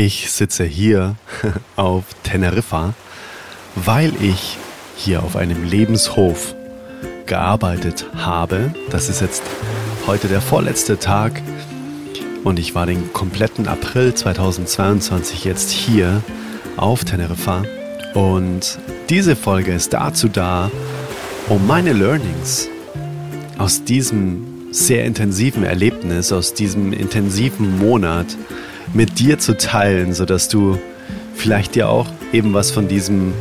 Ich sitze hier auf Teneriffa, weil ich hier auf einem Lebenshof gearbeitet habe. Das ist jetzt heute der vorletzte Tag und ich war den kompletten April 2022 jetzt hier auf Teneriffa. Und diese Folge ist dazu da, um meine Learnings aus diesem sehr intensiven Erlebnis, aus diesem intensiven Monat, mit dir zu teilen, sodass du vielleicht dir auch eben was von diesem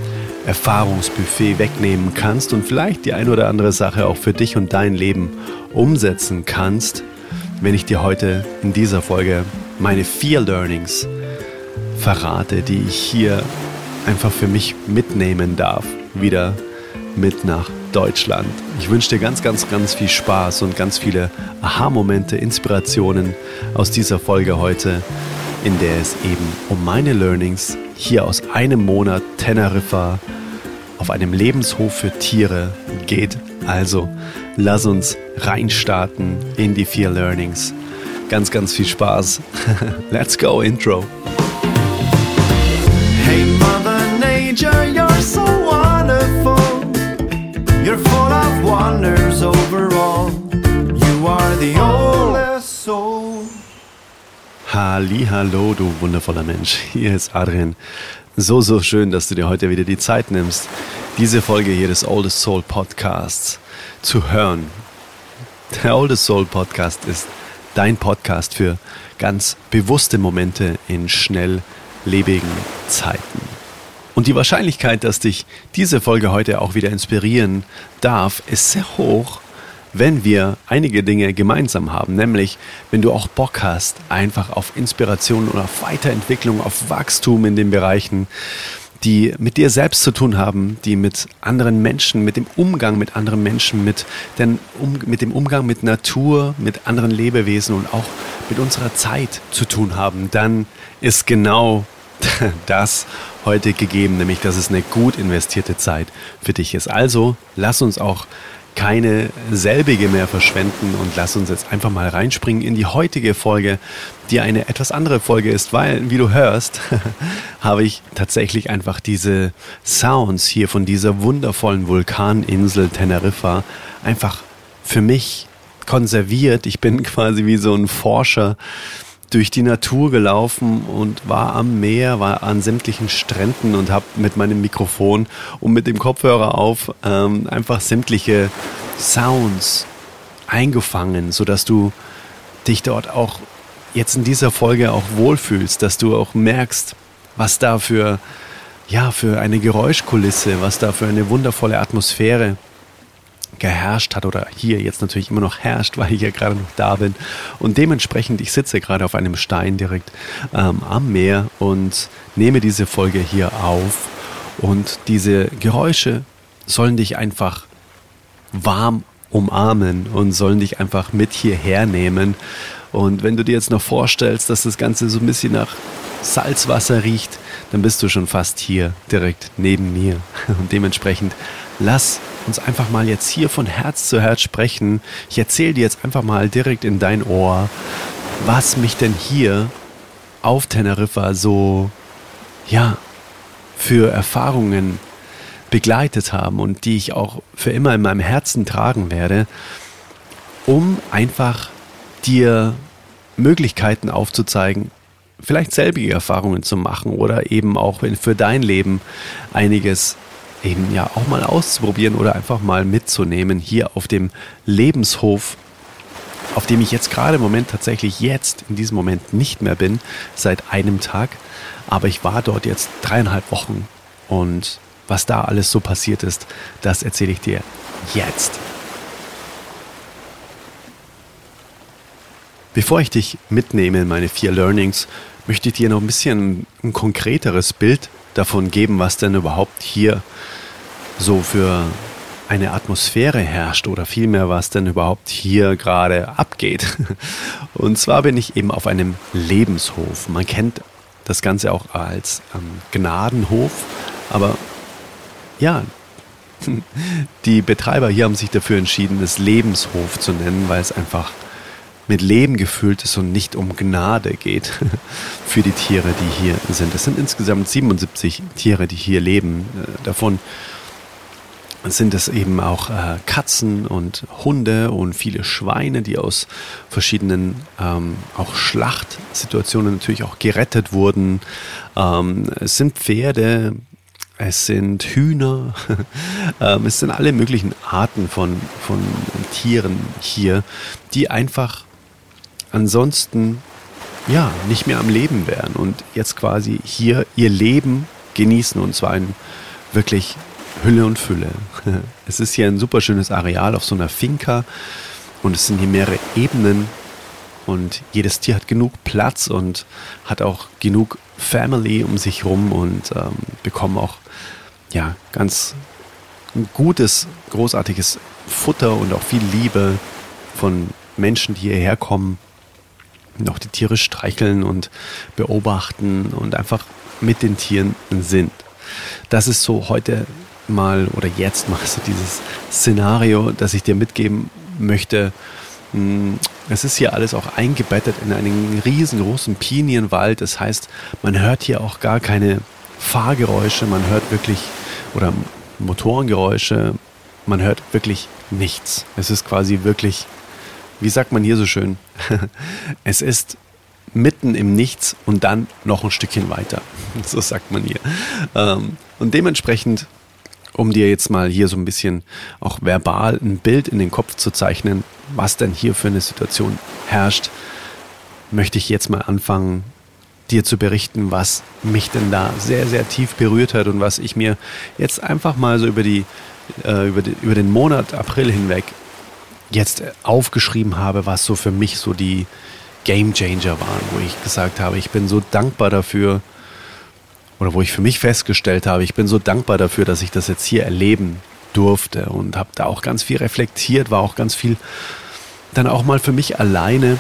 Erfahrungsbuffet wegnehmen kannst und vielleicht die ein oder andere Sache auch für dich und dein Leben umsetzen kannst, wenn ich dir heute in dieser Folge meine vier Learnings verrate, die ich hier einfach für mich mitnehmen darf, wieder mit nach Deutschland. Ich wünsche dir ganz, ganz, ganz viel Spaß und ganz viele Aha-Momente, Inspirationen aus dieser Folge heute in der es eben um meine Learnings hier aus einem Monat Teneriffa auf einem Lebenshof für Tiere geht. Also lass uns reinstarten in die vier Learnings. Ganz, ganz viel Spaß. Let's go, Intro. Hey Mother Nature, you're so wonderful. You're full of wonders overall. You are the soul. Hallo, du wundervoller Mensch. Hier ist Adrian. So, so schön, dass du dir heute wieder die Zeit nimmst, diese Folge hier des Oldest Soul Podcasts zu hören. Der Oldest Soul Podcast ist dein Podcast für ganz bewusste Momente in schnelllebigen Zeiten. Und die Wahrscheinlichkeit, dass dich diese Folge heute auch wieder inspirieren darf, ist sehr hoch, wenn wir einige Dinge gemeinsam haben, nämlich wenn du auch Bock hast, einfach auf Inspiration oder auf Weiterentwicklung, auf Wachstum in den Bereichen, die mit dir selbst zu tun haben, die mit anderen Menschen, mit dem Umgang mit anderen Menschen, mit, den, um, mit dem Umgang mit Natur, mit anderen Lebewesen und auch mit unserer Zeit zu tun haben, dann ist genau das heute gegeben, nämlich dass es eine gut investierte Zeit für dich ist. Also lass uns auch keine selbige mehr verschwenden und lass uns jetzt einfach mal reinspringen in die heutige Folge, die eine etwas andere Folge ist, weil, wie du hörst, habe ich tatsächlich einfach diese Sounds hier von dieser wundervollen Vulkaninsel Teneriffa einfach für mich konserviert. Ich bin quasi wie so ein Forscher durch die Natur gelaufen und war am Meer, war an sämtlichen Stränden und habe mit meinem Mikrofon und mit dem Kopfhörer auf ähm, einfach sämtliche Sounds eingefangen, sodass du dich dort auch jetzt in dieser Folge auch wohlfühlst, dass du auch merkst, was da für ja für eine Geräuschkulisse, was da für eine wundervolle Atmosphäre geherrscht hat oder hier jetzt natürlich immer noch herrscht, weil ich ja gerade noch da bin. Und dementsprechend, ich sitze gerade auf einem Stein direkt ähm, am Meer und nehme diese Folge hier auf. Und diese Geräusche sollen dich einfach warm umarmen und sollen dich einfach mit hierher nehmen. Und wenn du dir jetzt noch vorstellst, dass das Ganze so ein bisschen nach Salzwasser riecht, dann bist du schon fast hier direkt neben mir. Und dementsprechend lass uns einfach mal jetzt hier von Herz zu Herz sprechen. Ich erzähle dir jetzt einfach mal direkt in dein Ohr, was mich denn hier auf Teneriffa so, ja, für Erfahrungen begleitet haben und die ich auch für immer in meinem Herzen tragen werde, um einfach dir Möglichkeiten aufzuzeigen, vielleicht selbige Erfahrungen zu machen oder eben auch für dein Leben einiges eben ja auch mal auszuprobieren oder einfach mal mitzunehmen hier auf dem Lebenshof, auf dem ich jetzt gerade im Moment tatsächlich jetzt in diesem Moment nicht mehr bin, seit einem Tag. Aber ich war dort jetzt dreieinhalb Wochen und was da alles so passiert ist, das erzähle ich dir jetzt. Bevor ich dich mitnehme in meine vier Learnings, möchte ich dir noch ein bisschen ein konkreteres Bild davon geben, was denn überhaupt hier so für eine Atmosphäre herrscht oder vielmehr, was denn überhaupt hier gerade abgeht. Und zwar bin ich eben auf einem Lebenshof. Man kennt das Ganze auch als ähm, Gnadenhof, aber ja, die Betreiber hier haben sich dafür entschieden, es Lebenshof zu nennen, weil es einfach mit Leben gefüllt ist und nicht um Gnade geht für die Tiere, die hier sind. Es sind insgesamt 77 Tiere, die hier leben. Äh, davon sind es eben auch äh, Katzen und Hunde und viele Schweine, die aus verschiedenen ähm, auch Schlachtsituationen natürlich auch gerettet wurden. Ähm, es sind Pferde, es sind Hühner, ähm, es sind alle möglichen Arten von, von Tieren hier, die einfach ansonsten ja nicht mehr am Leben wären und jetzt quasi hier ihr Leben genießen und zwar in wirklich Hülle und Fülle. Es ist hier ein super schönes Areal auf so einer Finca und es sind hier mehrere Ebenen und jedes Tier hat genug Platz und hat auch genug Family um sich rum und ähm, bekommen auch ja ganz gutes, großartiges Futter und auch viel Liebe von Menschen, die hierher kommen und auch die Tiere streicheln und beobachten und einfach mit den Tieren sind. Das ist so heute mal oder jetzt mal so dieses Szenario, das ich dir mitgeben möchte. Hm, es ist hier alles auch eingebettet in einen riesengroßen Pinienwald. Das heißt, man hört hier auch gar keine Fahrgeräusche, man hört wirklich oder Motorengeräusche, man hört wirklich nichts. Es ist quasi wirklich, wie sagt man hier so schön, es ist mitten im Nichts und dann noch ein Stückchen weiter. So sagt man hier. Ähm, und dementsprechend um dir jetzt mal hier so ein bisschen auch verbal ein Bild in den Kopf zu zeichnen, was denn hier für eine Situation herrscht, möchte ich jetzt mal anfangen, dir zu berichten, was mich denn da sehr, sehr tief berührt hat und was ich mir jetzt einfach mal so über, die, äh, über, die, über den Monat April hinweg jetzt aufgeschrieben habe, was so für mich so die Game Changer waren, wo ich gesagt habe, ich bin so dankbar dafür, oder wo ich für mich festgestellt habe, ich bin so dankbar dafür, dass ich das jetzt hier erleben durfte und habe da auch ganz viel reflektiert, war auch ganz viel dann auch mal für mich alleine.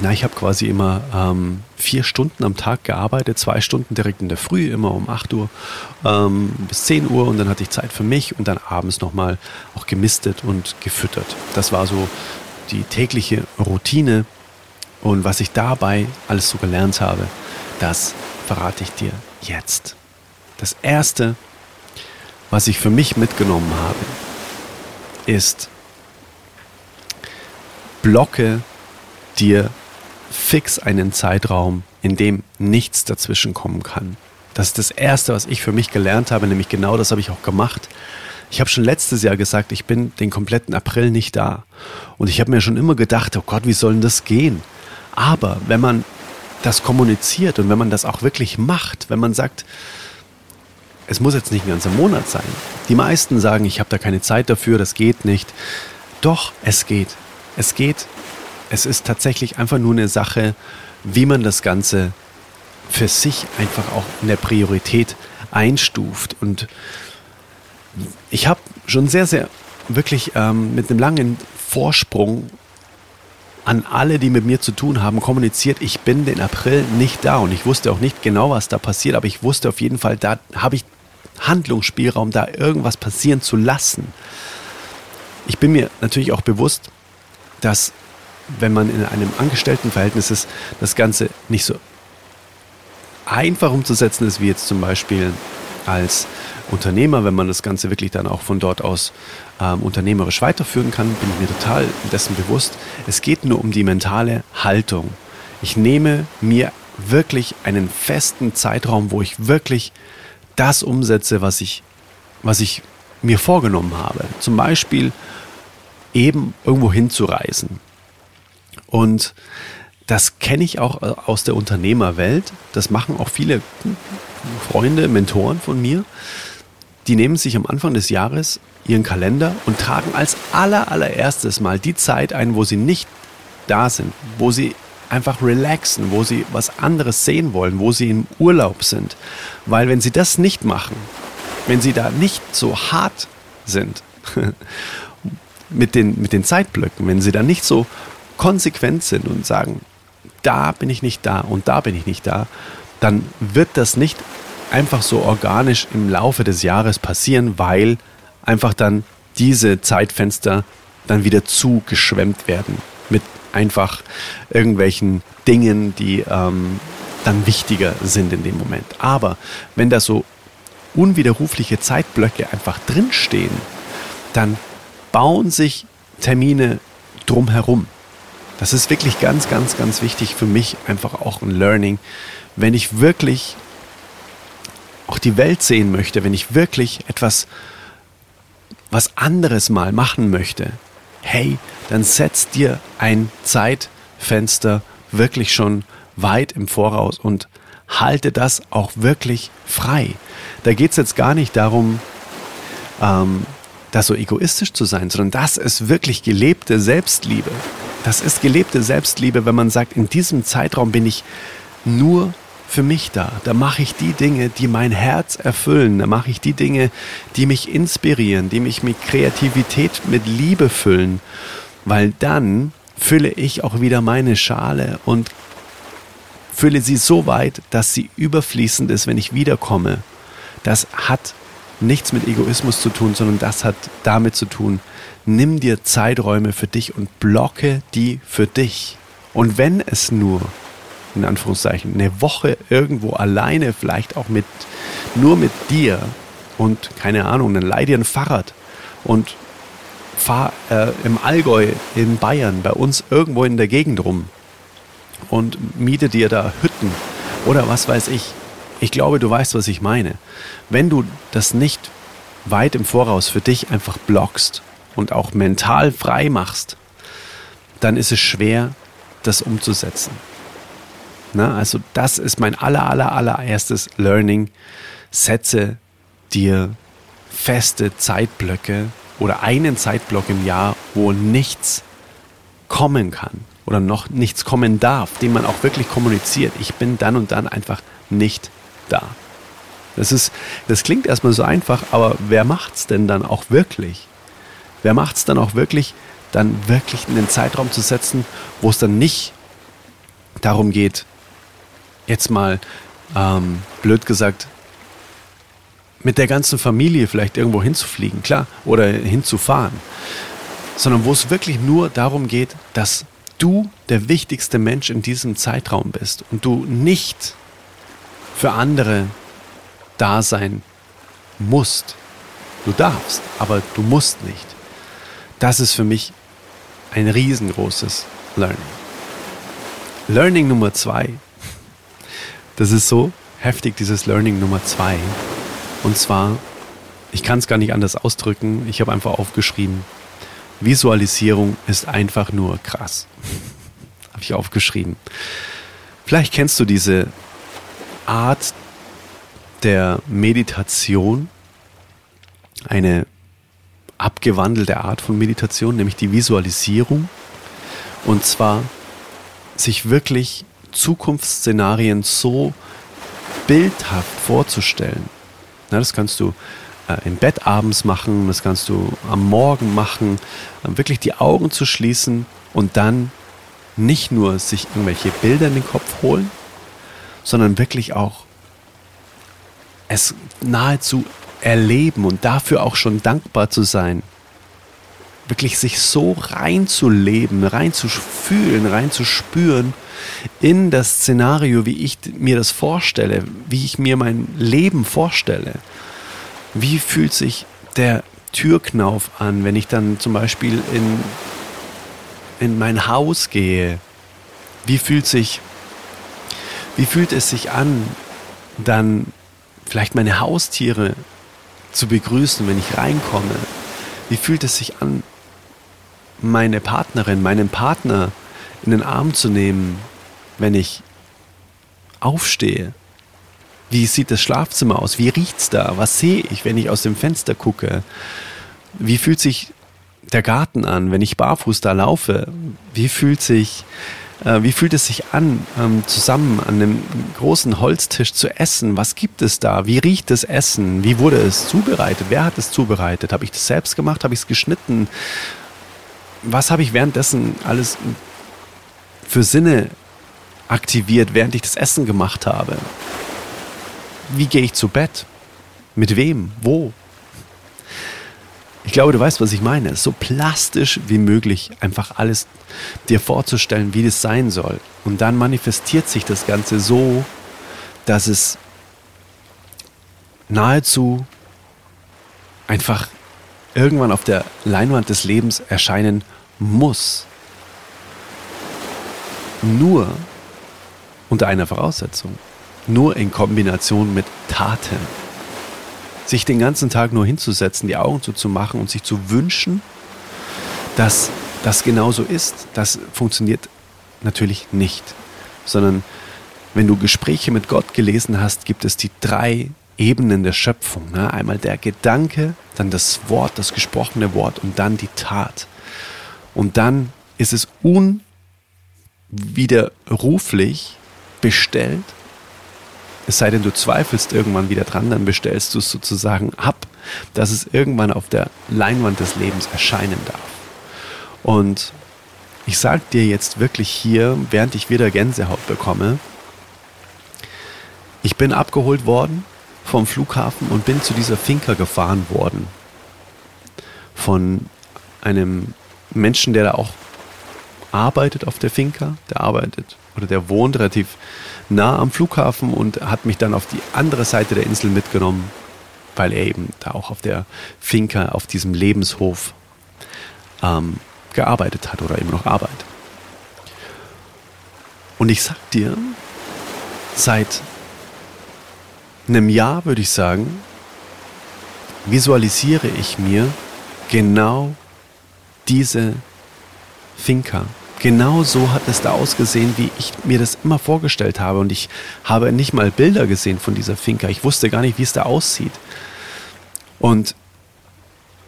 Na, ich habe quasi immer ähm, vier Stunden am Tag gearbeitet, zwei Stunden direkt in der Früh, immer um 8 Uhr ähm, bis 10 Uhr und dann hatte ich Zeit für mich und dann abends nochmal auch gemistet und gefüttert. Das war so die tägliche Routine und was ich dabei alles so gelernt habe, das verrate ich dir jetzt. Das Erste, was ich für mich mitgenommen habe, ist, blocke dir fix einen Zeitraum, in dem nichts dazwischen kommen kann. Das ist das Erste, was ich für mich gelernt habe, nämlich genau das habe ich auch gemacht. Ich habe schon letztes Jahr gesagt, ich bin den kompletten April nicht da. Und ich habe mir schon immer gedacht, oh Gott, wie soll denn das gehen? Aber wenn man das kommuniziert und wenn man das auch wirklich macht, wenn man sagt, es muss jetzt nicht ein ganzer Monat sein. Die meisten sagen, ich habe da keine Zeit dafür, das geht nicht. Doch, es geht. Es geht. Es ist tatsächlich einfach nur eine Sache, wie man das Ganze für sich einfach auch in der Priorität einstuft. Und ich habe schon sehr, sehr wirklich ähm, mit einem langen Vorsprung an alle, die mit mir zu tun haben, kommuniziert, ich bin den April nicht da und ich wusste auch nicht genau, was da passiert, aber ich wusste auf jeden Fall, da habe ich Handlungsspielraum, da irgendwas passieren zu lassen. Ich bin mir natürlich auch bewusst, dass wenn man in einem Angestelltenverhältnis ist, das Ganze nicht so einfach umzusetzen ist, wie jetzt zum Beispiel als Unternehmer, wenn man das Ganze wirklich dann auch von dort aus ähm, unternehmerisch weiterführen kann, bin ich mir total dessen bewusst. Es geht nur um die mentale Haltung. Ich nehme mir wirklich einen festen Zeitraum, wo ich wirklich das umsetze, was ich, was ich mir vorgenommen habe. Zum Beispiel eben irgendwo hinzureisen. Und das kenne ich auch äh, aus der Unternehmerwelt. Das machen auch viele Freunde, Mentoren von mir. Die nehmen sich am Anfang des Jahres ihren Kalender und tragen als aller, allererstes mal die Zeit ein, wo sie nicht da sind, wo sie einfach relaxen, wo sie was anderes sehen wollen, wo sie im Urlaub sind. Weil wenn sie das nicht machen, wenn sie da nicht so hart sind mit, den, mit den Zeitblöcken, wenn sie da nicht so konsequent sind und sagen, da bin ich nicht da und da bin ich nicht da, dann wird das nicht einfach so organisch im Laufe des Jahres passieren, weil einfach dann diese Zeitfenster dann wieder zugeschwemmt werden mit einfach irgendwelchen Dingen, die ähm, dann wichtiger sind in dem Moment. Aber wenn da so unwiderrufliche Zeitblöcke einfach drinstehen, dann bauen sich Termine drumherum. Das ist wirklich ganz, ganz, ganz wichtig für mich, einfach auch ein Learning. Wenn ich wirklich auch die Welt sehen möchte, wenn ich wirklich etwas, was anderes mal machen möchte, hey, dann setz dir ein Zeitfenster wirklich schon weit im Voraus und halte das auch wirklich frei. Da geht es jetzt gar nicht darum, ähm, da so egoistisch zu sein, sondern das ist wirklich gelebte Selbstliebe. Das ist gelebte Selbstliebe, wenn man sagt, in diesem Zeitraum bin ich nur für mich da. Da mache ich die Dinge, die mein Herz erfüllen. Da mache ich die Dinge, die mich inspirieren, die mich mit Kreativität, mit Liebe füllen. Weil dann fülle ich auch wieder meine Schale und fülle sie so weit, dass sie überfließend ist, wenn ich wiederkomme. Das hat nichts mit Egoismus zu tun, sondern das hat damit zu tun, nimm dir Zeiträume für dich und blocke die für dich. Und wenn es nur, in Anführungszeichen, eine Woche irgendwo alleine, vielleicht auch mit, nur mit dir und keine Ahnung, dann leih dir ein Fahrrad und fahr äh, im Allgäu, in Bayern, bei uns irgendwo in der Gegend rum und miete dir da Hütten oder was weiß ich. Ich glaube, du weißt, was ich meine. Wenn du das nicht weit im Voraus für dich einfach blockst und auch mental frei machst, dann ist es schwer, das umzusetzen. Na, also das ist mein aller, aller, allererstes Learning. Setze dir feste Zeitblöcke oder einen Zeitblock im Jahr, wo nichts kommen kann oder noch nichts kommen darf, den man auch wirklich kommuniziert. Ich bin dann und dann einfach nicht da. Das, ist, das klingt erstmal so einfach, aber wer macht es denn dann auch wirklich? Wer macht es dann auch wirklich, dann wirklich in den Zeitraum zu setzen, wo es dann nicht darum geht, jetzt mal ähm, blöd gesagt, mit der ganzen Familie vielleicht irgendwo hinzufliegen, klar, oder hinzufahren, sondern wo es wirklich nur darum geht, dass du der wichtigste Mensch in diesem Zeitraum bist und du nicht für andere da sein musst. Du darfst, aber du musst nicht. Das ist für mich ein riesengroßes Learning. Learning Nummer zwei. Das ist so heftig, dieses Learning Nummer zwei. Und zwar, ich kann es gar nicht anders ausdrücken, ich habe einfach aufgeschrieben, Visualisierung ist einfach nur krass. habe ich aufgeschrieben. Vielleicht kennst du diese Art der Meditation, eine abgewandelte Art von Meditation, nämlich die Visualisierung. Und zwar sich wirklich Zukunftsszenarien so bildhaft vorzustellen. Na, das kannst du äh, im Bett abends machen, das kannst du am Morgen machen, äh, wirklich die Augen zu schließen und dann nicht nur sich irgendwelche Bilder in den Kopf holen, sondern wirklich auch es nahezu erleben und dafür auch schon dankbar zu sein. Wirklich sich so reinzuleben, reinzufühlen, reinzuspüren in das Szenario, wie ich mir das vorstelle, wie ich mir mein Leben vorstelle. Wie fühlt sich der Türknauf an, wenn ich dann zum Beispiel in, in mein Haus gehe? Wie fühlt sich, wie fühlt es sich an, dann vielleicht meine Haustiere zu begrüßen, wenn ich reinkomme? Wie fühlt es sich an, meine Partnerin, meinen Partner in den Arm zu nehmen, wenn ich aufstehe? Wie sieht das Schlafzimmer aus? Wie riecht's da? Was sehe ich, wenn ich aus dem Fenster gucke? Wie fühlt sich der Garten an, wenn ich barfuß da laufe? Wie fühlt sich äh, wie fühlt es sich an, ähm, zusammen an einem großen Holztisch zu essen? Was gibt es da? Wie riecht das Essen? Wie wurde es zubereitet? Wer hat es zubereitet? Habe ich das selbst gemacht? Habe ich es geschnitten? Was habe ich währenddessen alles für Sinne aktiviert, während ich das Essen gemacht habe? wie gehe ich zu Bett? Mit wem? Wo? Ich glaube, du weißt, was ich meine. So plastisch wie möglich einfach alles dir vorzustellen, wie das sein soll. Und dann manifestiert sich das Ganze so, dass es nahezu einfach irgendwann auf der Leinwand des Lebens erscheinen muss. Nur unter einer Voraussetzung. Nur in Kombination mit Taten. Sich den ganzen Tag nur hinzusetzen, die Augen zuzumachen und sich zu wünschen, dass das genauso ist, das funktioniert natürlich nicht. Sondern wenn du Gespräche mit Gott gelesen hast, gibt es die drei Ebenen der Schöpfung. Ne? Einmal der Gedanke, dann das Wort, das gesprochene Wort und dann die Tat. Und dann ist es unwiderruflich bestellt, es sei denn, du zweifelst irgendwann wieder dran, dann bestellst du es sozusagen ab, dass es irgendwann auf der Leinwand des Lebens erscheinen darf. Und ich sage dir jetzt wirklich hier, während ich wieder Gänsehaut bekomme, ich bin abgeholt worden vom Flughafen und bin zu dieser Finca gefahren worden. Von einem Menschen, der da auch arbeitet auf der Finca, der arbeitet oder der wohnt relativ nah am Flughafen und hat mich dann auf die andere Seite der Insel mitgenommen, weil er eben da auch auf der Finca, auf diesem Lebenshof ähm, gearbeitet hat oder eben noch arbeitet. Und ich sag dir, seit einem Jahr würde ich sagen, visualisiere ich mir genau diese Finca. Genau so hat es da ausgesehen, wie ich mir das immer vorgestellt habe. Und ich habe nicht mal Bilder gesehen von dieser Finca. Ich wusste gar nicht, wie es da aussieht. Und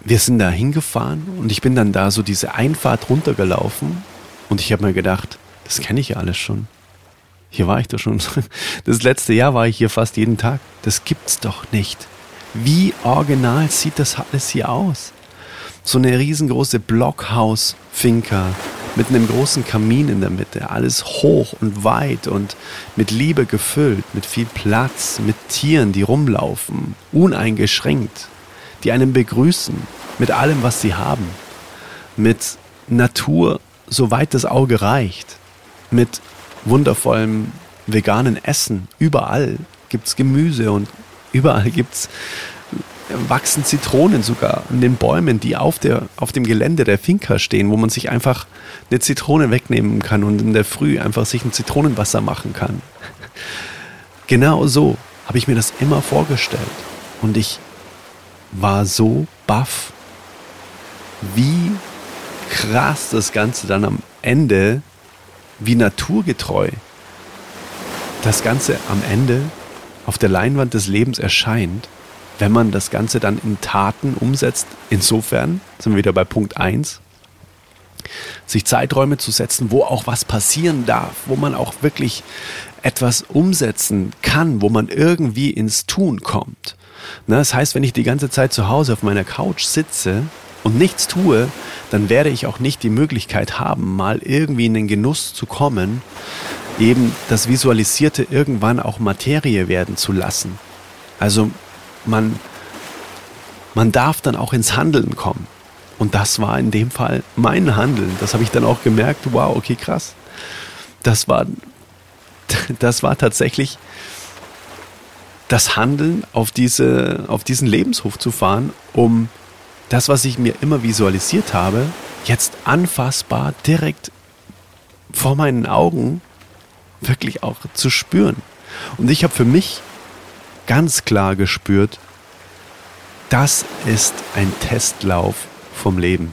wir sind da hingefahren und ich bin dann da so diese Einfahrt runtergelaufen und ich habe mir gedacht, das kenne ich ja alles schon. Hier war ich doch schon. Das letzte Jahr war ich hier fast jeden Tag. Das gibt's doch nicht. Wie original sieht das alles hier aus? So eine riesengroße Blockhaus-Finca mit einem großen Kamin in der Mitte. Alles hoch und weit und mit Liebe gefüllt, mit viel Platz, mit Tieren, die rumlaufen, uneingeschränkt, die einen begrüßen, mit allem, was sie haben. Mit Natur, soweit das Auge reicht. Mit wundervollem veganen Essen. Überall gibt es Gemüse und überall gibt es wachsen Zitronen sogar an den Bäumen, die auf, der, auf dem Gelände der Finca stehen, wo man sich einfach eine Zitrone wegnehmen kann und in der Früh einfach sich ein Zitronenwasser machen kann. Genau so habe ich mir das immer vorgestellt. Und ich war so baff, wie krass das Ganze dann am Ende, wie naturgetreu das Ganze am Ende auf der Leinwand des Lebens erscheint wenn man das Ganze dann in Taten umsetzt, insofern sind wir wieder bei Punkt 1, sich Zeiträume zu setzen, wo auch was passieren darf, wo man auch wirklich etwas umsetzen kann, wo man irgendwie ins Tun kommt. Das heißt, wenn ich die ganze Zeit zu Hause auf meiner Couch sitze und nichts tue, dann werde ich auch nicht die Möglichkeit haben, mal irgendwie in den Genuss zu kommen, eben das Visualisierte irgendwann auch Materie werden zu lassen. Also man, man darf dann auch ins Handeln kommen. Und das war in dem Fall mein Handeln. Das habe ich dann auch gemerkt, wow, okay, krass. Das war, das war tatsächlich das Handeln, auf, diese, auf diesen Lebenshof zu fahren, um das, was ich mir immer visualisiert habe, jetzt anfassbar direkt vor meinen Augen wirklich auch zu spüren. Und ich habe für mich ganz klar gespürt, das ist ein Testlauf vom Leben.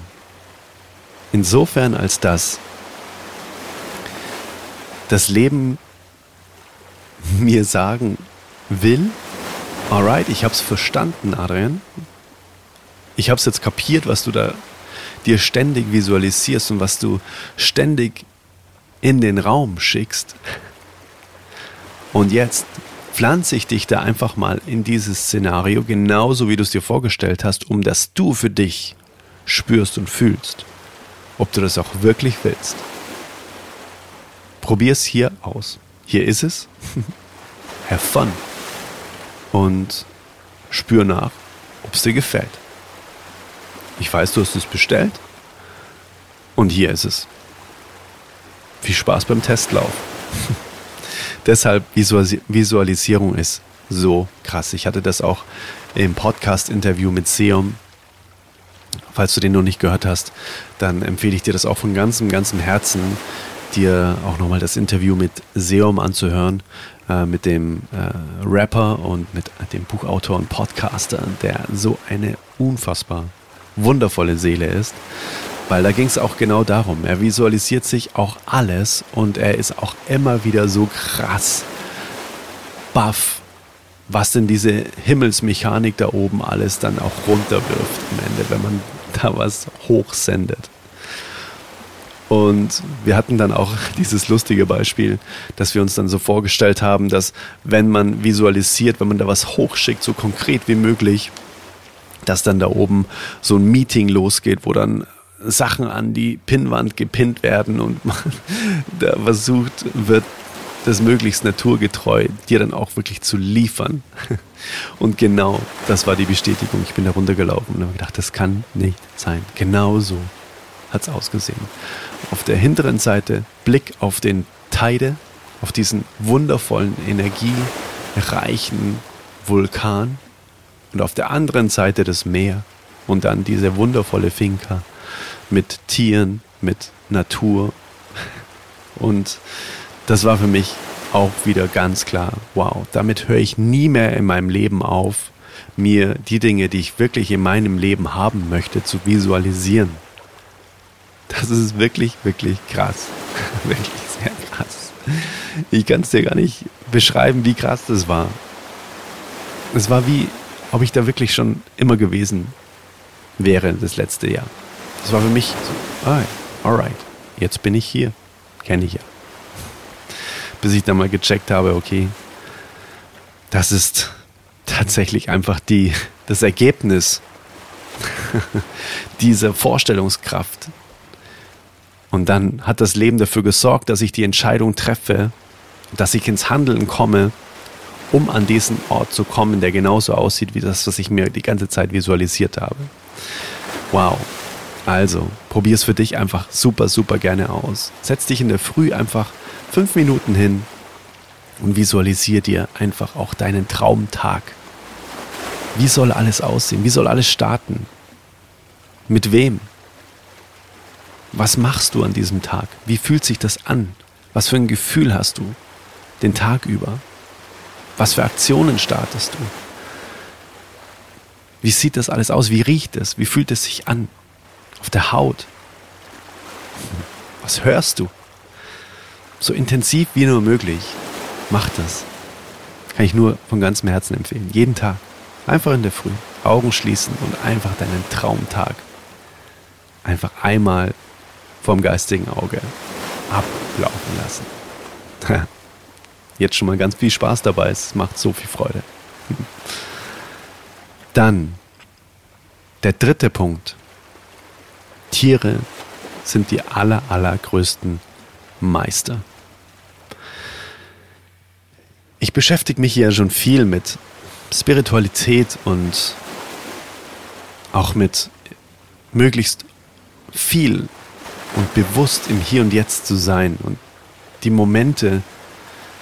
Insofern als das das Leben mir sagen will, alright, ich habe es verstanden, Adrian. Ich habe es jetzt kapiert, was du da dir ständig visualisierst und was du ständig in den Raum schickst. Und jetzt pflanze ich dich da einfach mal in dieses Szenario, genauso wie du es dir vorgestellt hast, um dass du für dich spürst und fühlst, ob du das auch wirklich willst. Probier es hier aus. Hier ist es. Have fun. Und spür nach, ob es dir gefällt. Ich weiß, du hast es bestellt. Und hier ist es. Viel Spaß beim Testlauf. Deshalb Visualis Visualisierung ist so krass. Ich hatte das auch im Podcast-Interview mit Seum. Falls du den noch nicht gehört hast, dann empfehle ich dir das auch von ganzem, ganzem Herzen, dir auch nochmal das Interview mit Seum anzuhören, äh, mit dem äh, Rapper und mit dem Buchautor und Podcaster, der so eine unfassbar wundervolle Seele ist. Weil da ging es auch genau darum. Er visualisiert sich auch alles und er ist auch immer wieder so krass baff, was denn diese Himmelsmechanik da oben alles dann auch runterwirft am Ende, wenn man da was hochsendet. Und wir hatten dann auch dieses lustige Beispiel, dass wir uns dann so vorgestellt haben, dass wenn man visualisiert, wenn man da was hochschickt, so konkret wie möglich, dass dann da oben so ein Meeting losgeht, wo dann Sachen an die Pinnwand gepinnt werden und man da versucht wird, das möglichst naturgetreu dir dann auch wirklich zu liefern. Und genau das war die Bestätigung. Ich bin da runtergelaufen und habe gedacht, das kann nicht sein. Genau so hat es ausgesehen. Auf der hinteren Seite Blick auf den Teide, auf diesen wundervollen, energiereichen Vulkan und auf der anderen Seite das Meer und dann diese wundervolle Finca mit Tieren, mit Natur. Und das war für mich auch wieder ganz klar, wow, damit höre ich nie mehr in meinem Leben auf, mir die Dinge, die ich wirklich in meinem Leben haben möchte, zu visualisieren. Das ist wirklich, wirklich krass. wirklich sehr krass. Ich kann es dir gar nicht beschreiben, wie krass das war. Es war wie, ob ich da wirklich schon immer gewesen wäre das letzte Jahr. Das war für mich so, ah, alright, jetzt bin ich hier. Kenne ich ja. Bis ich dann mal gecheckt habe, okay, das ist tatsächlich einfach die, das Ergebnis dieser Vorstellungskraft. Und dann hat das Leben dafür gesorgt, dass ich die Entscheidung treffe, dass ich ins Handeln komme um an diesen Ort zu kommen, der genauso aussieht wie das, was ich mir die ganze Zeit visualisiert habe. Wow. Also, probier es für dich einfach super, super gerne aus. Setz dich in der Früh einfach fünf Minuten hin und visualisier dir einfach auch deinen Traumtag. Wie soll alles aussehen? Wie soll alles starten? Mit wem? Was machst du an diesem Tag? Wie fühlt sich das an? Was für ein Gefühl hast du den Tag über? Was für Aktionen startest du? Wie sieht das alles aus? Wie riecht es? Wie fühlt es sich an? Auf der Haut? Was hörst du? So intensiv wie nur möglich. Mach das. Kann ich nur von ganzem Herzen empfehlen. Jeden Tag. Einfach in der Früh. Augen schließen und einfach deinen Traumtag einfach einmal vom geistigen Auge ablaufen lassen. jetzt schon mal ganz viel Spaß dabei. Es macht so viel Freude. Dann der dritte Punkt. Tiere sind die aller, allergrößten Meister. Ich beschäftige mich ja schon viel mit Spiritualität und auch mit möglichst viel und bewusst im Hier und Jetzt zu sein und die Momente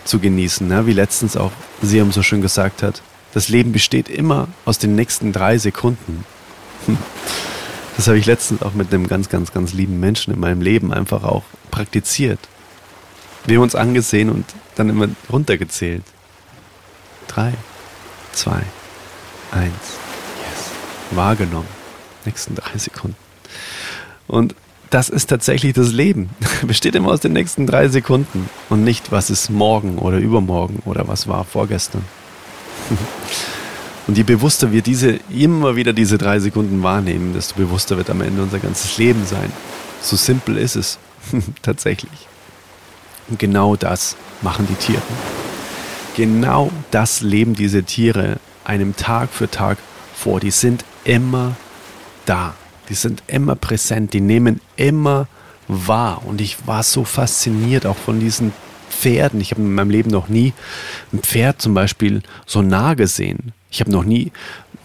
zu genießen, ne? wie letztens auch Siam so schön gesagt hat. Das Leben besteht immer aus den nächsten drei Sekunden. Hm. Das habe ich letztens auch mit einem ganz, ganz, ganz lieben Menschen in meinem Leben einfach auch praktiziert. Wir haben uns angesehen und dann immer runtergezählt. Drei, zwei, eins, yes. Wahrgenommen. Nächsten drei Sekunden. Und das ist tatsächlich das Leben. Besteht immer aus den nächsten drei Sekunden und nicht, was ist morgen oder übermorgen oder was war vorgestern. Und je bewusster wir diese, immer wieder diese drei Sekunden wahrnehmen, desto bewusster wird am Ende unser ganzes Leben sein. So simpel ist es tatsächlich. Und genau das machen die Tiere. Genau das leben diese Tiere einem Tag für Tag vor. Die sind immer da die sind immer präsent, die nehmen immer wahr. Und ich war so fasziniert auch von diesen Pferden. Ich habe in meinem Leben noch nie ein Pferd zum Beispiel so nah gesehen. Ich habe noch nie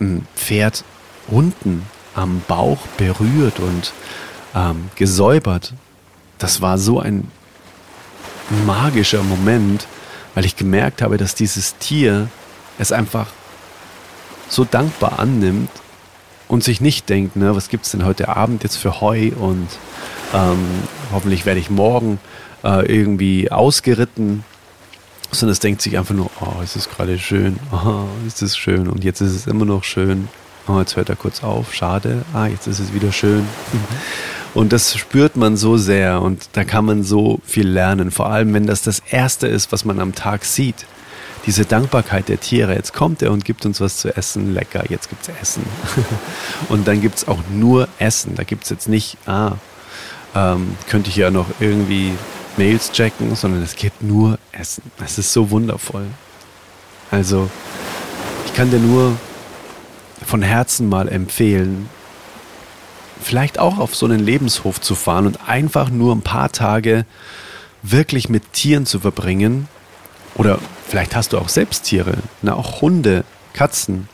ein Pferd unten am Bauch berührt und ähm, gesäubert. Das war so ein magischer Moment, weil ich gemerkt habe, dass dieses Tier es einfach so dankbar annimmt und sich nicht denkt, ne, was gibt es denn heute Abend jetzt für Heu und ähm, hoffentlich werde ich morgen äh, irgendwie ausgeritten, sondern es denkt sich einfach nur, oh, es ist gerade schön, oh, ist es schön und jetzt ist es immer noch schön. Oh, jetzt hört er kurz auf, schade, ah, jetzt ist es wieder schön. Und das spürt man so sehr und da kann man so viel lernen, vor allem wenn das das Erste ist, was man am Tag sieht diese Dankbarkeit der Tiere. Jetzt kommt er und gibt uns was zu essen, lecker, jetzt gibt es Essen. und dann gibt es auch nur Essen. Da gibt es jetzt nicht, ah, ähm, könnte ich ja noch irgendwie Mails checken, sondern es gibt nur Essen. Es ist so wundervoll. Also, ich kann dir nur von Herzen mal empfehlen, vielleicht auch auf so einen Lebenshof zu fahren und einfach nur ein paar Tage wirklich mit Tieren zu verbringen oder Vielleicht hast du auch selbst Tiere, na, auch Hunde, Katzen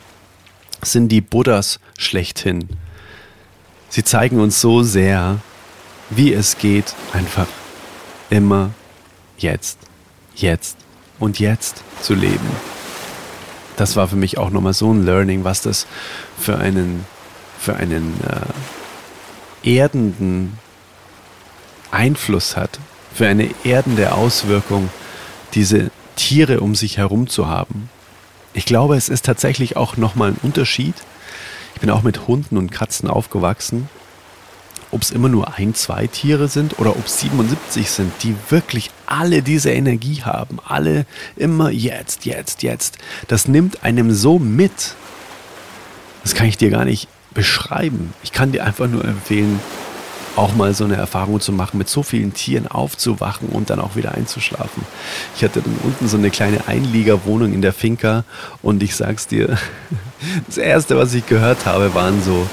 sind die Buddhas schlechthin. Sie zeigen uns so sehr, wie es geht, einfach immer jetzt, jetzt und jetzt zu leben. Das war für mich auch nochmal so ein Learning, was das für einen, für einen äh, erdenden Einfluss hat, für eine erdende Auswirkung, diese Tiere um sich herum zu haben. Ich glaube, es ist tatsächlich auch nochmal ein Unterschied. Ich bin auch mit Hunden und Katzen aufgewachsen. Ob es immer nur ein, zwei Tiere sind oder ob es 77 sind, die wirklich alle diese Energie haben. Alle immer jetzt, jetzt, jetzt. Das nimmt einem so mit. Das kann ich dir gar nicht beschreiben. Ich kann dir einfach nur empfehlen, auch mal so eine Erfahrung zu machen, mit so vielen Tieren aufzuwachen und dann auch wieder einzuschlafen. Ich hatte dann unten so eine kleine Einliegerwohnung in der Finca und ich sag's dir, das erste, was ich gehört habe, waren so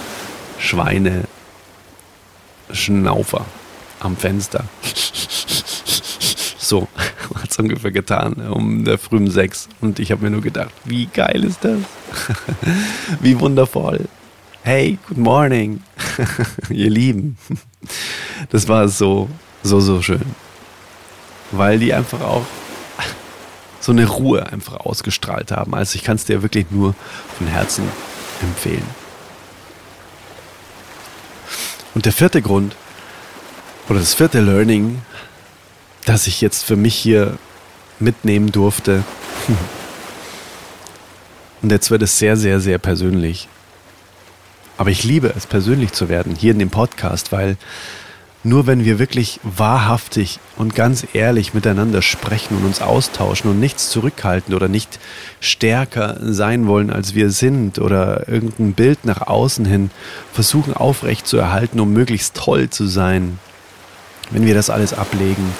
Schweine, Schnaufer am Fenster. So hat es ungefähr getan, um der frühen sechs. Und ich habe mir nur gedacht, wie geil ist das? wie wundervoll. Hey, good morning, ihr Lieben. Das war so, so, so schön. Weil die einfach auch so eine Ruhe einfach ausgestrahlt haben. Also ich kann es dir wirklich nur von Herzen empfehlen. Und der vierte Grund oder das vierte Learning, das ich jetzt für mich hier mitnehmen durfte, und jetzt wird es sehr, sehr, sehr persönlich. Aber ich liebe es, persönlich zu werden, hier in dem Podcast, weil nur wenn wir wirklich wahrhaftig und ganz ehrlich miteinander sprechen und uns austauschen und nichts zurückhalten oder nicht stärker sein wollen, als wir sind oder irgendein Bild nach außen hin versuchen aufrecht zu erhalten, um möglichst toll zu sein, wenn wir das alles ablegen,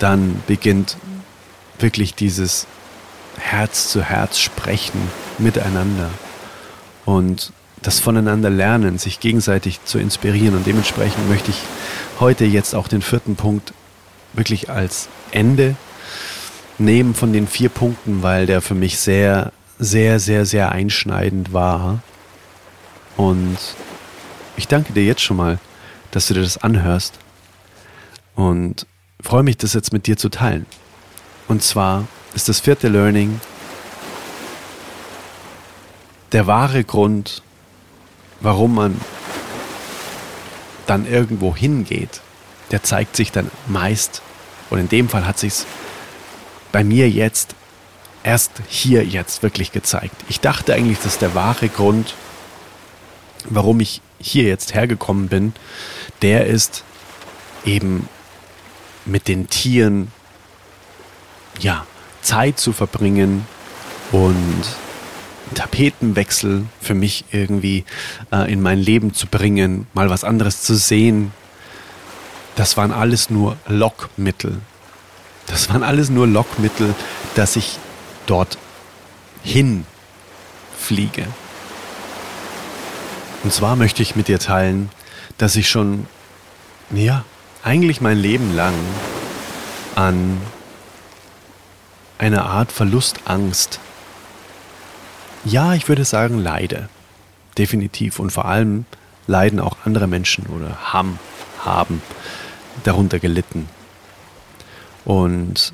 dann beginnt wirklich dieses Herz zu Herz sprechen miteinander. Und das Voneinander lernen, sich gegenseitig zu inspirieren. Und dementsprechend möchte ich heute jetzt auch den vierten Punkt wirklich als Ende nehmen von den vier Punkten, weil der für mich sehr, sehr, sehr, sehr einschneidend war. Und ich danke dir jetzt schon mal, dass du dir das anhörst und freue mich, das jetzt mit dir zu teilen. Und zwar ist das vierte Learning der wahre Grund, warum man dann irgendwo hingeht, der zeigt sich dann meist, und in dem Fall hat sich bei mir jetzt erst hier jetzt wirklich gezeigt. Ich dachte eigentlich, dass der wahre Grund, warum ich hier jetzt hergekommen bin, der ist eben mit den Tieren ja Zeit zu verbringen und Tapetenwechsel für mich irgendwie äh, in mein Leben zu bringen, mal was anderes zu sehen. Das waren alles nur Lockmittel. Das waren alles nur Lockmittel, dass ich dort hinfliege. Und zwar möchte ich mit dir teilen, dass ich schon, ja, eigentlich mein Leben lang an einer Art Verlustangst ja, ich würde sagen, leide. Definitiv. Und vor allem leiden auch andere Menschen oder haben, haben darunter gelitten. Und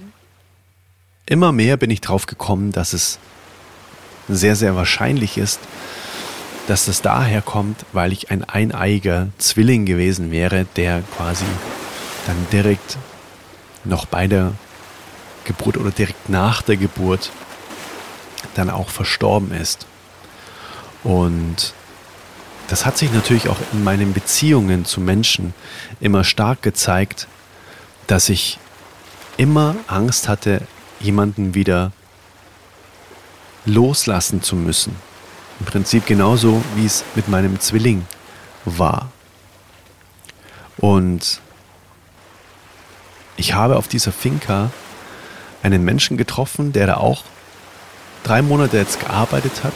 immer mehr bin ich drauf gekommen, dass es sehr, sehr wahrscheinlich ist, dass das daher kommt, weil ich ein eineiger Zwilling gewesen wäre, der quasi dann direkt noch bei der Geburt oder direkt nach der Geburt dann auch verstorben ist. Und das hat sich natürlich auch in meinen Beziehungen zu Menschen immer stark gezeigt, dass ich immer Angst hatte, jemanden wieder loslassen zu müssen. Im Prinzip genauso, wie es mit meinem Zwilling war. Und ich habe auf dieser Finca einen Menschen getroffen, der da auch drei Monate jetzt gearbeitet hat.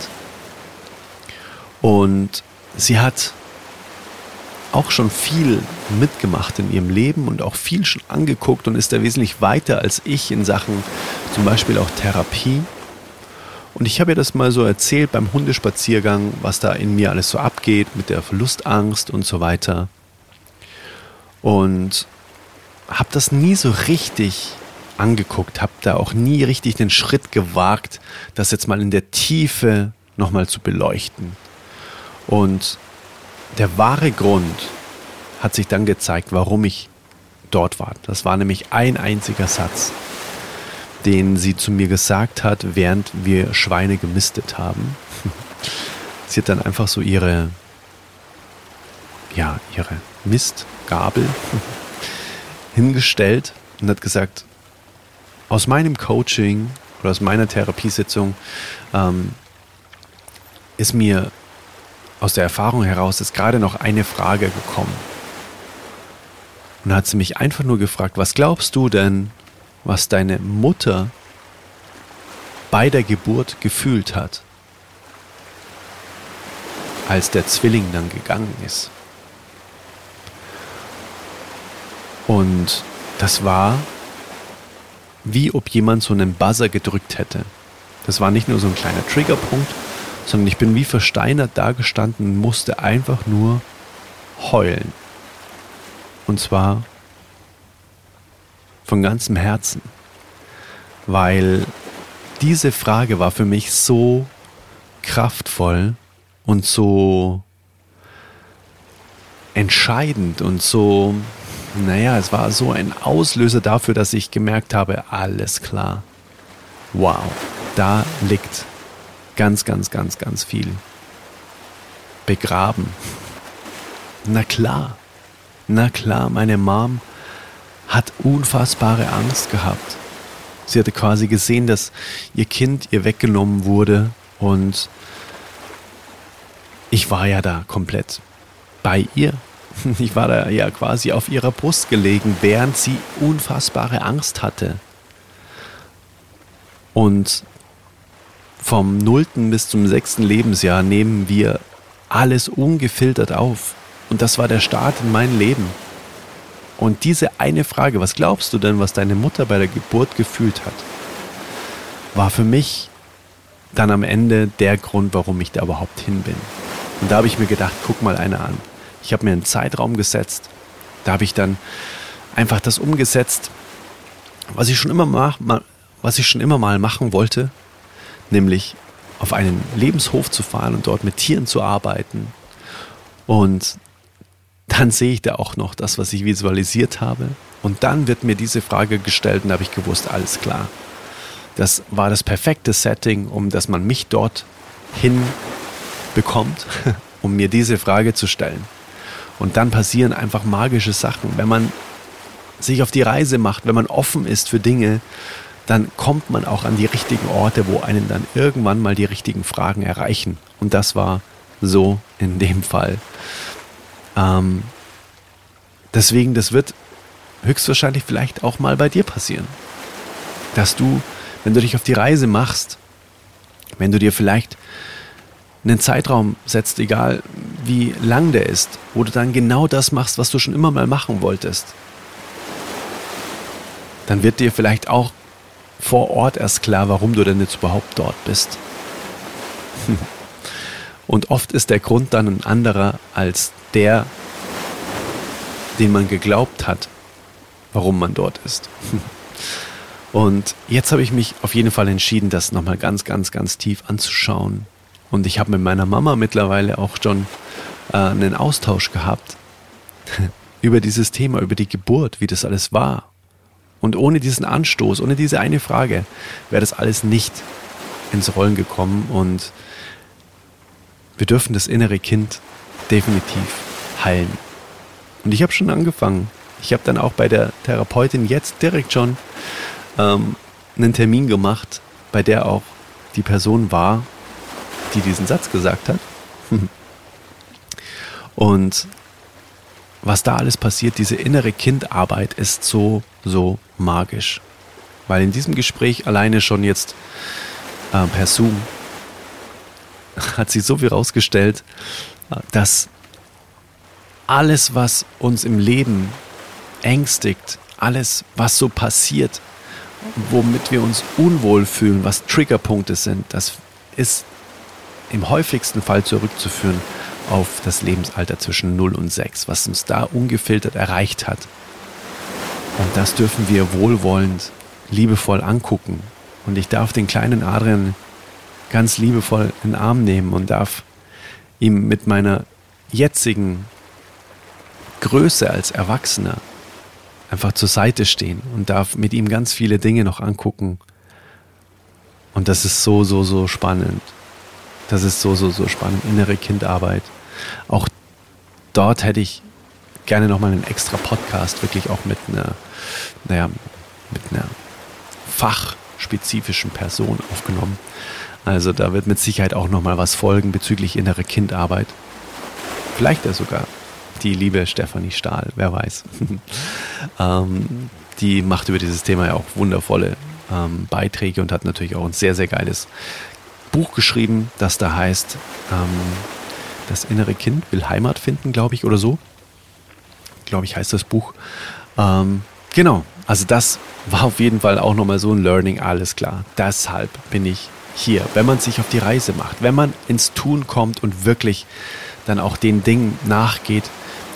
Und sie hat auch schon viel mitgemacht in ihrem Leben und auch viel schon angeguckt und ist da wesentlich weiter als ich in Sachen zum Beispiel auch Therapie. Und ich habe ihr das mal so erzählt beim Hundespaziergang, was da in mir alles so abgeht mit der Verlustangst und so weiter. Und habe das nie so richtig angeguckt, habe da auch nie richtig den Schritt gewagt, das jetzt mal in der Tiefe nochmal zu beleuchten. Und der wahre Grund hat sich dann gezeigt, warum ich dort war. Das war nämlich ein einziger Satz, den sie zu mir gesagt hat, während wir Schweine gemistet haben. Sie hat dann einfach so ihre, ja, ihre Mistgabel hingestellt und hat gesagt, aus meinem Coaching oder aus meiner Therapiesitzung ähm, ist mir aus der Erfahrung heraus ist gerade noch eine Frage gekommen. Und da hat sie mich einfach nur gefragt, was glaubst du denn, was deine Mutter bei der Geburt gefühlt hat, als der Zwilling dann gegangen ist? Und das war, wie ob jemand so einen Buzzer gedrückt hätte. Das war nicht nur so ein kleiner Triggerpunkt, sondern ich bin wie versteinert dagestanden und musste einfach nur heulen. Und zwar von ganzem Herzen, weil diese Frage war für mich so kraftvoll und so entscheidend und so, naja, es war so ein Auslöser dafür, dass ich gemerkt habe, alles klar. Wow, da liegt ganz, ganz, ganz, ganz viel begraben. Na klar, na klar, meine Mom hat unfassbare Angst gehabt. Sie hatte quasi gesehen, dass ihr Kind ihr weggenommen wurde und ich war ja da komplett bei ihr. Ich war da ja quasi auf ihrer Brust gelegen, während sie unfassbare Angst hatte. Und vom nullten bis zum sechsten Lebensjahr nehmen wir alles ungefiltert auf. Und das war der Start in mein Leben. Und diese eine Frage, was glaubst du denn, was deine Mutter bei der Geburt gefühlt hat, war für mich dann am Ende der Grund, warum ich da überhaupt hin bin. Und da habe ich mir gedacht, guck mal eine an. Ich habe mir einen Zeitraum gesetzt. Da habe ich dann einfach das umgesetzt, was ich schon immer mach, was ich schon immer mal machen wollte, nämlich auf einen Lebenshof zu fahren und dort mit Tieren zu arbeiten. Und dann sehe ich da auch noch das, was ich visualisiert habe. Und dann wird mir diese Frage gestellt und da habe ich gewusst, alles klar. Das war das perfekte Setting, um dass man mich dort hinbekommt, um mir diese Frage zu stellen. Und dann passieren einfach magische Sachen. Wenn man sich auf die Reise macht, wenn man offen ist für Dinge, dann kommt man auch an die richtigen Orte, wo einen dann irgendwann mal die richtigen Fragen erreichen. Und das war so in dem Fall. Ähm, deswegen, das wird höchstwahrscheinlich vielleicht auch mal bei dir passieren. Dass du, wenn du dich auf die Reise machst, wenn du dir vielleicht einen Zeitraum setzt, egal wie lang der ist, wo du dann genau das machst, was du schon immer mal machen wolltest, dann wird dir vielleicht auch vor Ort erst klar, warum du denn jetzt überhaupt dort bist. Und oft ist der Grund dann ein anderer als der, den man geglaubt hat, warum man dort ist. Und jetzt habe ich mich auf jeden Fall entschieden, das nochmal ganz, ganz, ganz tief anzuschauen. Und ich habe mit meiner Mama mittlerweile auch schon äh, einen Austausch gehabt über dieses Thema, über die Geburt, wie das alles war. Und ohne diesen Anstoß, ohne diese eine Frage, wäre das alles nicht ins Rollen gekommen. Und wir dürfen das innere Kind definitiv heilen. Und ich habe schon angefangen. Ich habe dann auch bei der Therapeutin jetzt direkt schon ähm, einen Termin gemacht, bei der auch die Person war, die diesen Satz gesagt hat. Und was da alles passiert, diese innere Kindarbeit ist so, so magisch. Weil in diesem Gespräch alleine schon jetzt äh, per Zoom hat sich so viel rausgestellt, dass alles, was uns im Leben ängstigt, alles, was so passiert, womit wir uns unwohl fühlen, was Triggerpunkte sind, das ist im häufigsten Fall zurückzuführen auf das Lebensalter zwischen 0 und 6, was uns da ungefiltert erreicht hat. Und das dürfen wir wohlwollend, liebevoll angucken. Und ich darf den kleinen Adrian ganz liebevoll in den Arm nehmen und darf ihm mit meiner jetzigen Größe als Erwachsener einfach zur Seite stehen und darf mit ihm ganz viele Dinge noch angucken. Und das ist so, so, so spannend. Das ist so, so, so spannend. Innere Kindarbeit. Auch dort hätte ich gerne nochmal einen extra Podcast, wirklich auch mit einer, naja, mit einer fachspezifischen Person aufgenommen. Also da wird mit Sicherheit auch nochmal was folgen bezüglich innere Kindarbeit. Vielleicht ja sogar die liebe Stefanie Stahl, wer weiß. ähm, die macht über dieses Thema ja auch wundervolle ähm, Beiträge und hat natürlich auch ein sehr, sehr geiles Buch geschrieben, das da heißt ähm, Das innere Kind will Heimat finden, glaube ich, oder so. Glaube ich, heißt das Buch. Ähm, genau, also das war auf jeden Fall auch nochmal so ein Learning, alles klar. Deshalb bin ich hier, wenn man sich auf die Reise macht, wenn man ins Tun kommt und wirklich dann auch den Dingen nachgeht,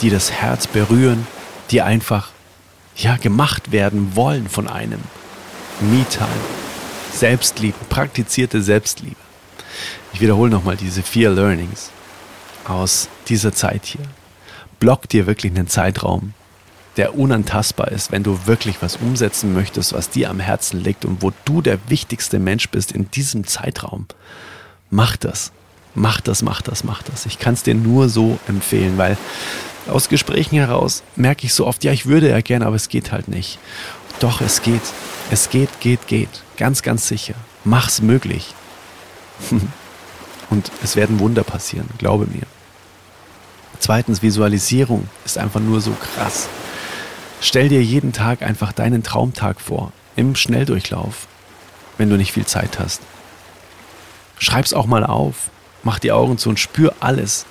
die das Herz berühren, die einfach ja gemacht werden wollen von einem. Me-Time, Selbstliebe, praktizierte Selbstliebe. Ich wiederhole nochmal diese vier Learnings aus dieser Zeit hier. Block dir wirklich einen Zeitraum, der unantastbar ist, wenn du wirklich was umsetzen möchtest, was dir am Herzen liegt und wo du der wichtigste Mensch bist in diesem Zeitraum. Mach das. Mach das, mach das, mach das. Ich kann es dir nur so empfehlen, weil aus Gesprächen heraus merke ich so oft, ja, ich würde ja gerne, aber es geht halt nicht. Doch, es geht. Es geht, geht, geht. Ganz, ganz sicher. Mach's möglich. Und es werden Wunder passieren, glaube mir. Zweitens, Visualisierung ist einfach nur so krass. Stell dir jeden Tag einfach deinen Traumtag vor, im Schnelldurchlauf, wenn du nicht viel Zeit hast. Schreib's auch mal auf, mach die Augen zu und spür alles,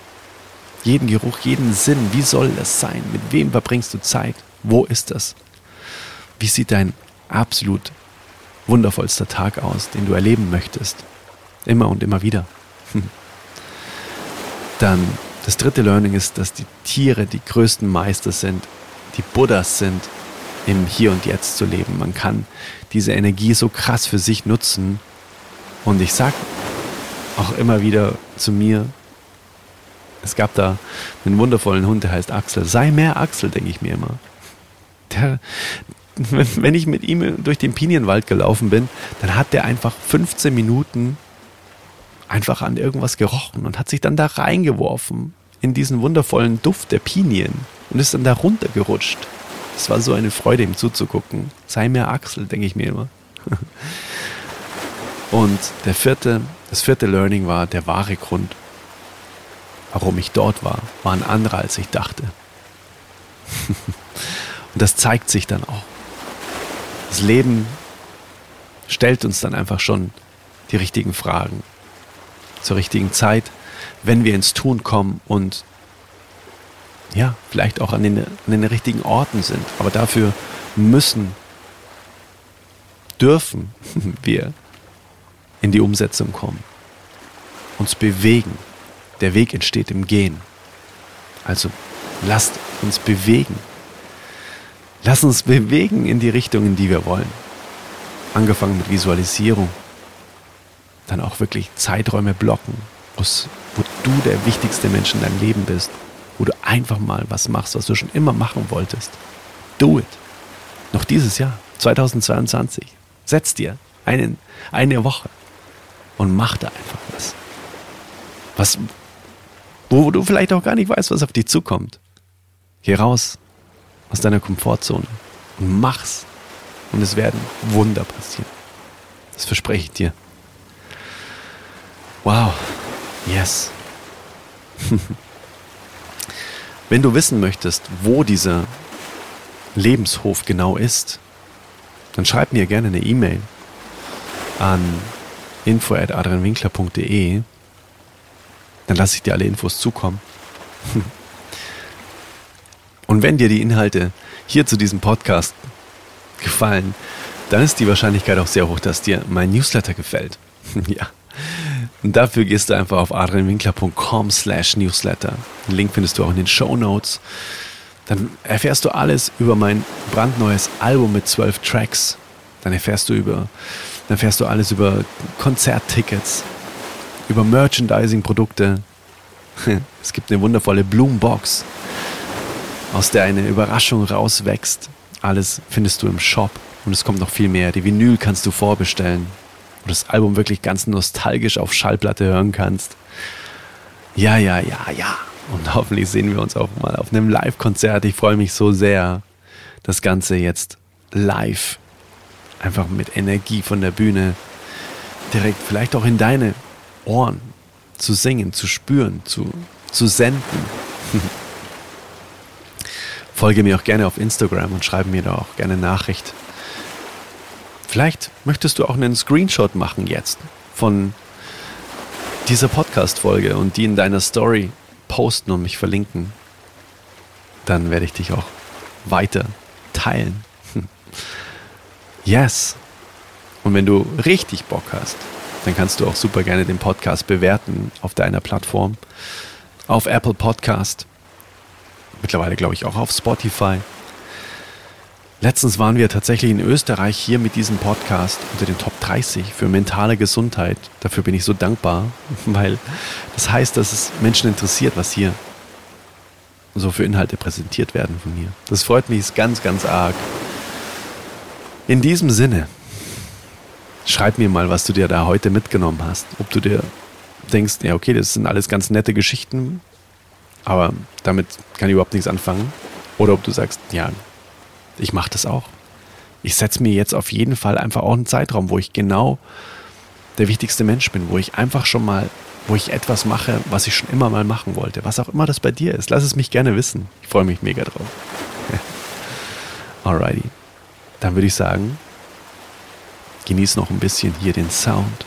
jeden Geruch, jeden Sinn. Wie soll das sein? Mit wem verbringst du Zeit? Wo ist das? Wie sieht dein absolut wundervollster Tag aus, den du erleben möchtest? Immer und immer wieder. Dann das dritte Learning ist, dass die Tiere die größten Meister sind, die Buddhas sind, im Hier und Jetzt zu leben. Man kann diese Energie so krass für sich nutzen. Und ich sag auch immer wieder zu mir, es gab da einen wundervollen Hund, der heißt Axel. Sei mehr Axel, denke ich mir immer. Der, wenn ich mit ihm durch den Pinienwald gelaufen bin, dann hat der einfach 15 Minuten einfach an irgendwas gerochen und hat sich dann da reingeworfen in diesen wundervollen Duft der Pinien und ist dann da runtergerutscht. Es war so eine Freude, ihm zuzugucken. Sei mehr Axel, denke ich mir immer. Und der vierte, das vierte Learning war der wahre Grund, warum ich dort war, war ein anderer, als ich dachte. Und das zeigt sich dann auch. Das Leben stellt uns dann einfach schon die richtigen Fragen zur richtigen Zeit, wenn wir ins Tun kommen und ja, vielleicht auch an den, an den richtigen Orten sind. Aber dafür müssen, dürfen wir in die Umsetzung kommen, uns bewegen Der Weg entsteht im Gehen. Also lasst uns bewegen. Lass uns bewegen in die Richtung, in die wir wollen. Angefangen mit Visualisierung. Dann auch wirklich Zeiträume blocken, wo du der wichtigste Mensch in deinem Leben bist. Wo du einfach mal was machst, was du schon immer machen wolltest. Do it. Noch dieses Jahr, 2022. Setz dir einen, eine Woche und mach da einfach was. Was, wo du vielleicht auch gar nicht weißt, was auf dich zukommt. Geh raus aus deiner Komfortzone und mach's. Und es werden Wunder passieren. Das verspreche ich dir. Wow. Yes. Wenn du wissen möchtest, wo dieser Lebenshof genau ist, dann schreib mir gerne eine E-Mail an info.adrianwinkler.de. Dann lasse ich dir alle Infos zukommen. Und wenn dir die Inhalte hier zu diesem Podcast gefallen, dann ist die Wahrscheinlichkeit auch sehr hoch, dass dir mein Newsletter gefällt. ja. Und dafür gehst du einfach auf adrianwinkler.com slash newsletter. Den Link findest du auch in den Show Notes. Dann erfährst du alles über mein brandneues Album mit zwölf Tracks. Dann erfährst du über, dann erfährst du alles über Konzerttickets, über Merchandising-Produkte. Es gibt eine wundervolle Bloombox aus der eine Überraschung rauswächst. Alles findest du im Shop und es kommt noch viel mehr. Die Vinyl kannst du vorbestellen, wo du das Album wirklich ganz nostalgisch auf Schallplatte hören kannst. Ja, ja, ja, ja. Und hoffentlich sehen wir uns auch mal auf einem Live-Konzert. Ich freue mich so sehr, das Ganze jetzt live, einfach mit Energie von der Bühne, direkt vielleicht auch in deine Ohren zu singen, zu spüren, zu, zu senden. Folge mir auch gerne auf Instagram und schreibe mir da auch gerne Nachricht. Vielleicht möchtest du auch einen Screenshot machen jetzt von dieser Podcast-Folge und die in deiner Story posten und mich verlinken. Dann werde ich dich auch weiter teilen. Yes. Und wenn du richtig Bock hast, dann kannst du auch super gerne den Podcast bewerten auf deiner Plattform. Auf Apple Podcast mittlerweile glaube ich auch auf Spotify. Letztens waren wir tatsächlich in Österreich hier mit diesem Podcast unter den Top 30 für mentale Gesundheit. Dafür bin ich so dankbar, weil das heißt, dass es Menschen interessiert, was hier so für Inhalte präsentiert werden von mir. Das freut mich ganz, ganz arg. In diesem Sinne, schreib mir mal, was du dir da heute mitgenommen hast. Ob du dir denkst, ja, okay, das sind alles ganz nette Geschichten, aber damit kann ich überhaupt nichts anfangen. Oder ob du sagst, ja, ich mache das auch. Ich setze mir jetzt auf jeden Fall einfach auch einen Zeitraum, wo ich genau der wichtigste Mensch bin, wo ich einfach schon mal, wo ich etwas mache, was ich schon immer mal machen wollte. Was auch immer das bei dir ist. Lass es mich gerne wissen. Ich freue mich mega drauf. Alrighty. Dann würde ich sagen, genieß noch ein bisschen hier den Sound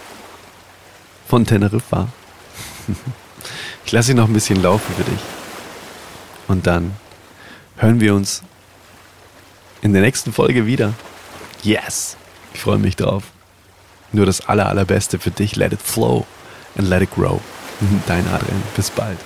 von Teneriffa. Ich lasse ihn noch ein bisschen laufen für dich. Und dann hören wir uns in der nächsten Folge wieder. Yes! Ich freue mich drauf. Nur das aller, allerbeste für dich. Let it flow and let it grow. Dein Adrian. Bis bald.